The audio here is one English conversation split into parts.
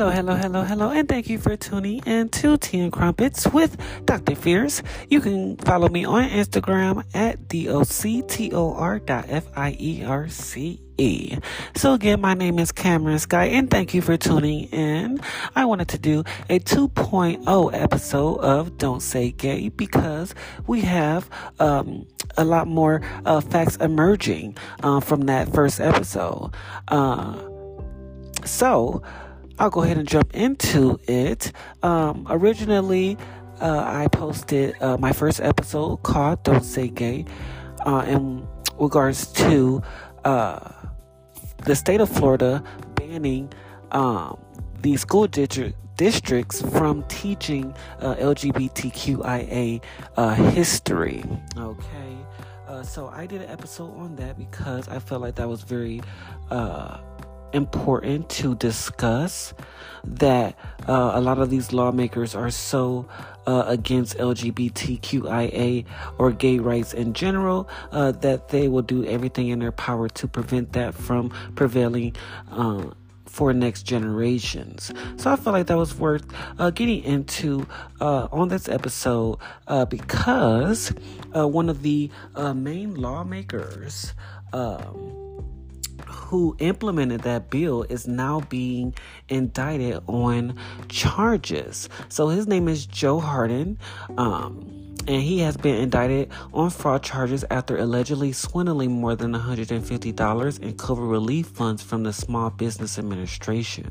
Hello, hello, hello, hello, and thank you for tuning in to Tea and Crumpets with Dr. Fierce. You can follow me on Instagram at D-O-C-T-O-R.F-I-E-R-C-E. So again, my name is Cameron Sky, and thank you for tuning in. I wanted to do a 2.0 episode of Don't Say Gay because we have um, a lot more uh, facts emerging uh, from that first episode. Uh, so, I'll go ahead and jump into it. Um, originally, uh, I posted uh, my first episode called Don't Say Gay uh, in regards to uh, the state of Florida banning um, the school district districts from teaching uh, LGBTQIA uh, history. Okay. Uh, so I did an episode on that because I felt like that was very uh, important to discuss that uh, a lot of these lawmakers are so uh, against LGBTQIA or gay rights in general uh, that they will do everything in their power to prevent that from prevailing uh, for next generations. So I felt like that was worth uh, getting into uh, on this episode uh, because one of the main lawmakers. Um, who implemented that bill is now being indicted on charges. So his name is Joe Harding. Um, and he has been indicted on fraud charges after allegedly swindling more than $150 in COVID relief funds from the Small Business Administration.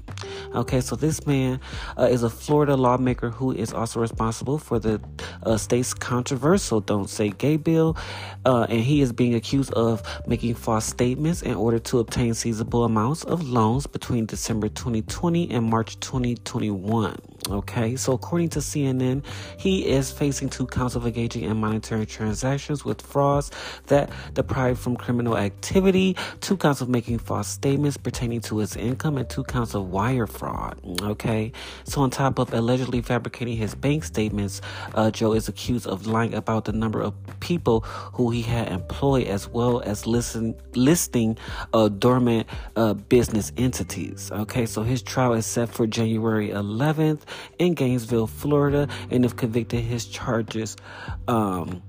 Okay, so this man uh, is a Florida lawmaker who is also responsible for the uh, state's controversial Don't Say Gay bill, uh, and he is being accused of making false statements in order to obtain seizable amounts of loans between December 2020 and March 2021. Okay, so according to CNN, he is facing two counts of engaging in monetary transactions with frauds that deprive from criminal activity, two counts of making false statements pertaining to his income, and two counts of wire fraud. Okay, so on top of allegedly fabricating his bank statements, uh, Joe is accused of lying about the number of people who he had employed as well as listen, listing uh, dormant uh, business entities. Okay, so his trial is set for January 11th in Gainesville, Florida, and if convicted, his charges. Um,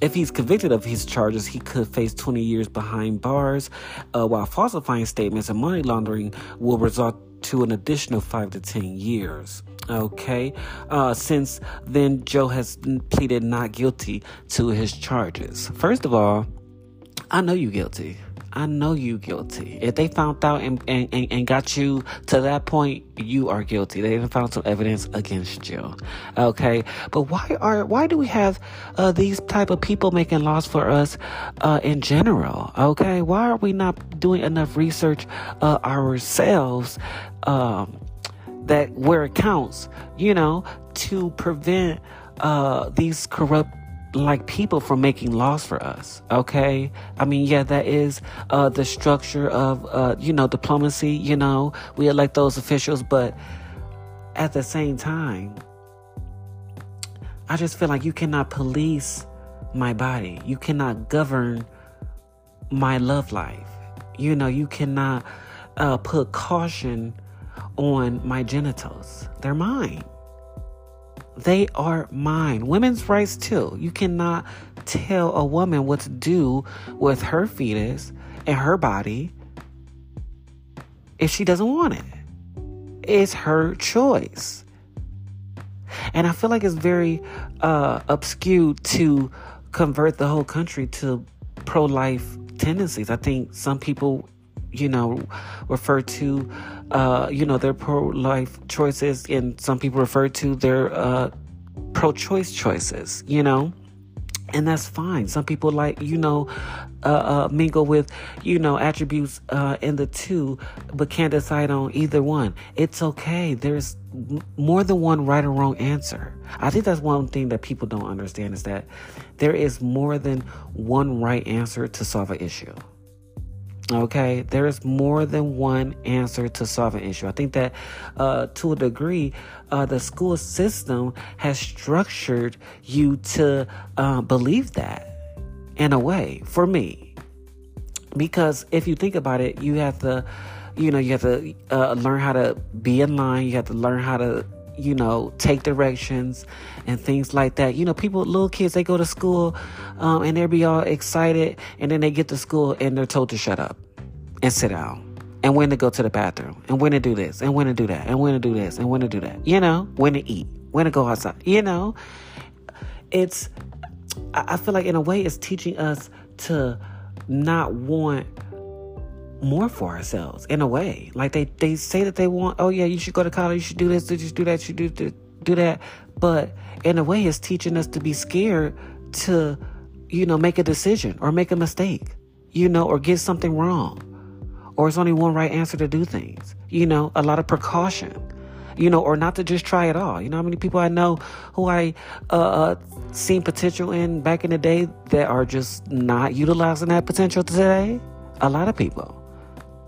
if he's convicted of his charges, he could face 20 years behind bars, uh, while falsifying statements and money laundering will result to an additional 5 to 10 years. Okay, uh, since then, Joe has pleaded not guilty to his charges. First of all, I know you're guilty. I know you guilty. If they found out and, and, and, got you to that point, you are guilty. They even found some evidence against you. Okay. But why are, why do we have, uh, these type of people making laws for us, uh, in general? Okay. Why are we not doing enough research, uh, ourselves, um, that where it counts, you know, to prevent, uh, these corrupt like people from making laws for us. Okay. I mean, yeah, that is, uh, the structure of, uh, you know, diplomacy, you know, we elect those officials, but at the same time, I just feel like you cannot police my body. You cannot govern my love life. You know, you cannot, uh, put caution on my genitals. They're mine. They are mine. Women's rights, too. You cannot tell a woman what to do with her fetus and her body if she doesn't want it. It's her choice. And I feel like it's very uh, obscure to convert the whole country to pro life tendencies. I think some people, you know, refer to uh, you know, their pro-life choices, and some people refer to their uh, pro-choice choices. You know, and that's fine. Some people like you know uh, uh, mingle with you know attributes uh, in the two, but can't decide on either one. It's okay. There's more than one right or wrong answer. I think that's one thing that people don't understand is that there is more than one right answer to solve an issue. Okay, there is more than one answer to solve an issue. I think that uh, to a degree, uh, the school system has structured you to uh, believe that in a way, for me. because if you think about it, you have to, you know, you have to uh, learn how to be in line. You have to learn how to, you know, take directions and things like that. You know, people, little kids, they go to school um, and they'll be all excited, and then they get to school and they're told to shut up and sit down. And when to go to the bathroom, and when to do this, and when to do that, and when to do this, and when to do that. You know, when to eat, when to go outside. You know, it's, I feel like in a way, it's teaching us to not want more for ourselves in a way. Like they, they say that they want, oh yeah, you should go to college, you should do this, you should do that, you should do, do, do that. But in a way, it's teaching us to be scared to, you know, make a decision or make a mistake, you know, or get something wrong. Or it's only one right answer to do things, you know, a lot of precaution you know, or not to just try it all. You know how many people I know who I uh, uh, seen potential in back in the day that are just not utilizing that potential today? A lot of people.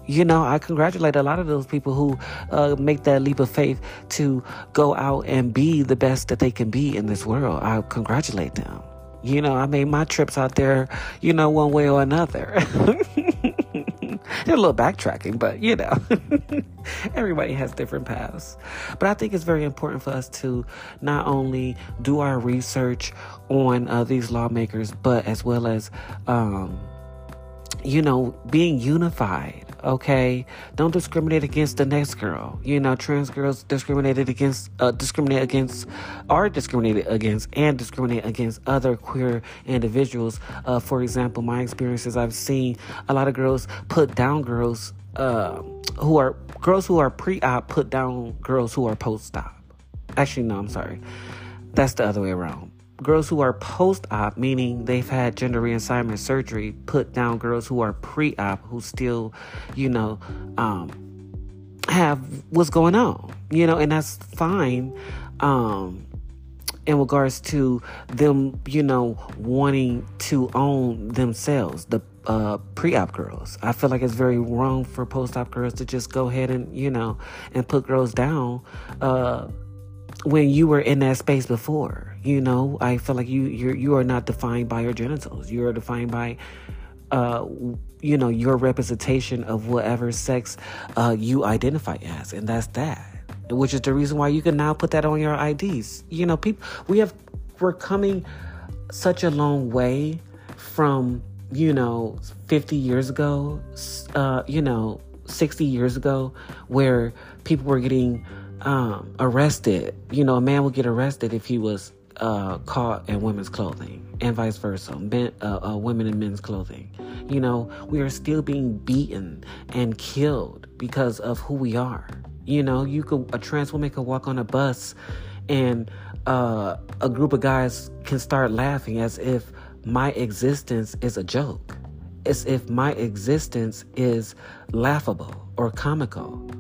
You know, I congratulate a lot of those people who uh, make that leap of faith to go out and be the best that they can be in this world. I congratulate them. You know, I made my trips out there, you know, one way or another. a little backtracking, but you know, everybody has different paths. But I think it's very important for us to not only do our research on uh, these lawmakers, but as well as, um, you know, being unified okay? Don't discriminate against the next girl. You know, trans girls discriminated against, uh, discriminate against, are discriminated against, and discriminate against other queer individuals. Uh, for example, my experiences, I've seen a lot of girls put down girls uh, who are girls who are pre-op put down girls who are post-op. Actually, no, I'm sorry. That's the other way around girls who are post op, meaning they've had gender reassignment surgery, put down girls who are pre op, who still, you know, um, have what's going on, you know, and that's fine. Um, in regards to them, you know, wanting to own themselves, the uh, pre-op girls. I feel like it's very wrong for post-op girls to just go ahead and, you know, and put girls down uh, when you were in that space before. You know, I feel like you you you are not defined by your genitals. You are defined by uh, you know, your representation of whatever sex uh, you identify as, and that's that. Which is the reason why you can now put that on your IDs. You know, people we have we're coming such a long way from you know 50 years ago, uh, you know 60 years ago, where people were getting um, arrested. You know, a man would get arrested if he was uh, caught in women's clothing and vice versa, men, uh, uh, women in men's clothing. You know, we are still being beaten and killed because of who we are. You know, you could a trans woman could walk on a bus, and uh, a group of guys can start laughing as if my existence is a joke, as if my existence is laughable or comical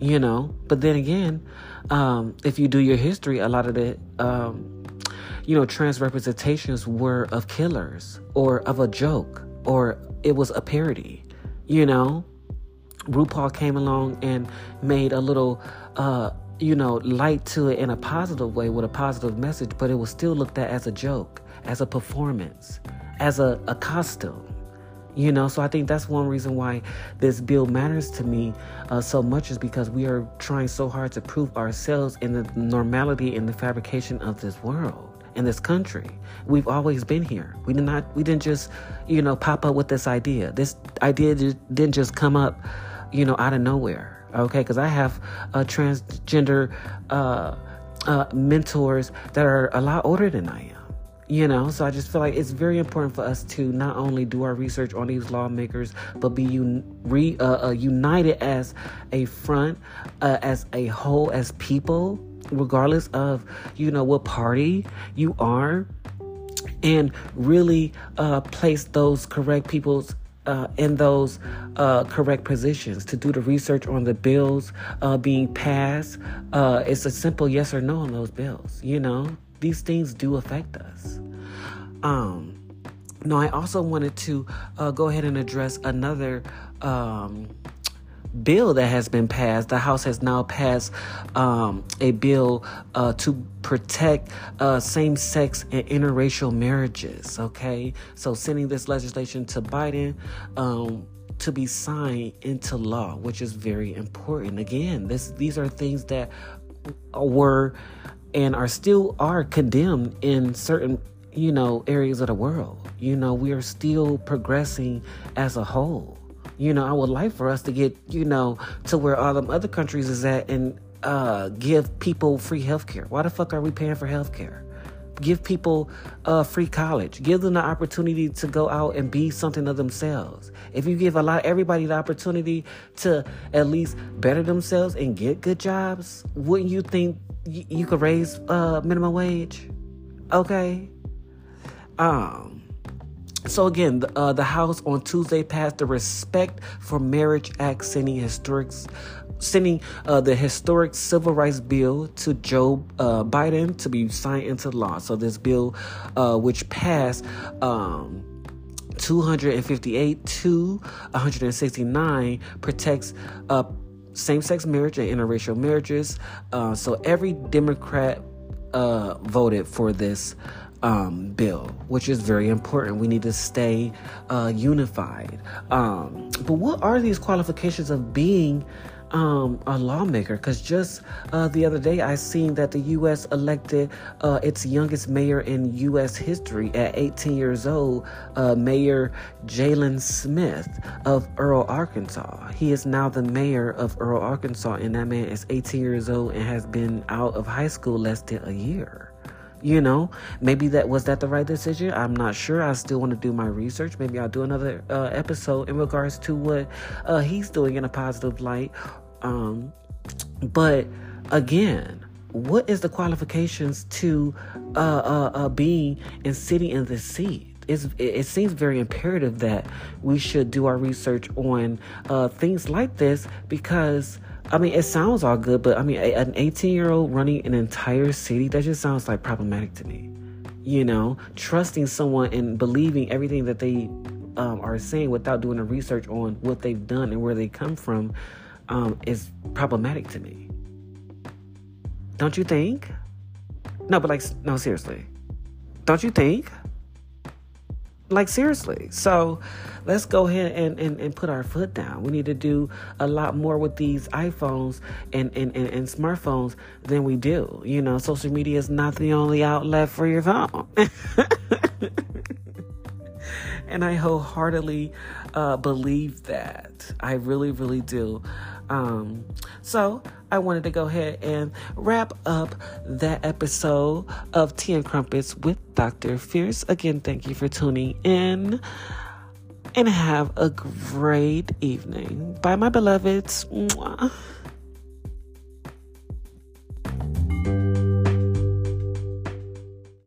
you know. But then again, um, if you do your history, a lot of the, um, you know, trans representations were of killers or of a joke or it was a parody, you know. RuPaul came along and made a little, uh, you know, light to it in a positive way with a positive message, but it was still looked at as a joke, as a performance, as a, a costume. You know, so I think that's one reason why this bill matters to me uh, so much is because we are trying so hard to prove ourselves in the normality and the fabrication of this world in this country. We've always been here. We did not. We didn't just, you know, pop up with this idea. This idea didn't just come up, you know, out of nowhere. Okay, because I have a transgender uh, uh, mentors that are a lot older than I am. You know, so I just feel like it's very important for us to not only do our research on these lawmakers, but be un- re- uh, uh, united as a front, uh, as a whole, as people, regardless of you know what party you are, and really uh, place those correct people's uh, in those uh, correct positions to do the research on the bills uh, being passed. Uh, it's a simple yes or no on those bills. You know, these things do affect us. Um, no, I also wanted to uh, go ahead and address another um, bill that has been passed. The House has now passed um, a bill uh, to protect uh, same sex and interracial marriages. Okay, so sending this legislation to Biden. Um, to be signed into law, which is very important. Again, this these are things that were and are still are condemned in certain you know areas of the world. You know, we are still progressing as a whole. You know, I would like for us to get, you know, to where all them other countries is at and uh, give people free health care. Why the fuck are we paying for health care? Give people uh, free college. Give them the opportunity to go out and be something of themselves. If you give a lot everybody the opportunity to at least better themselves and get good jobs, wouldn't you think you could raise uh, minimum wage? Okay. Um so again, the, uh, the House on Tuesday passed the Respect for Marriage Act, sending historic, sending uh, the historic civil rights bill to Joe uh, Biden to be signed into law. So this bill, uh, which passed. Um, 258 to 169 protects uh, same-sex marriage and interracial marriages. Uh, so every Democrat uh, voted for this um, bill, which is very important. We need to stay uh, unified. Um, but what are these qualifications of being um, a lawmaker? Because just uh, the other day, I seen that the U.S. elected uh, its youngest mayor in U.S. history at 18 years old, uh, Mayor Jaylen Smith of Earle, Arkansas. He is now the mayor of Earle, Arkansas, and that man is 18 years old and has been out of high school less than a year you know maybe that was that the right decision i'm not sure i still want to do my research maybe i'll do another uh, episode in regards to what uh, he's doing in a positive light um, but again what is the qualifications to uh, uh, uh and sitting in this seat it's, it seems very imperative that we should do our research on uh, things like this because I mean, it sounds all good, but I mean, an 18 year old running an entire city, that just sounds like problematic to me. You know, trusting someone and believing everything that they um, are saying without doing the research on what they've done and where they come from um, is problematic to me. Don't you think? No, but like, no, seriously. Don't you think? Like, seriously. So, let's go ahead and, and, and put our foot down. We need to do a lot more with these iPhones and, and, and, and smartphones than we do. You know, social media is not the only outlet for your phone. and I wholeheartedly uh, believe that. I really, really do. Um, so I wanted to go ahead and wrap up that episode of Tea and Crumpets with Dr. Fierce. Again, thank you for tuning in and have a great evening. Bye, my beloveds. Mwah.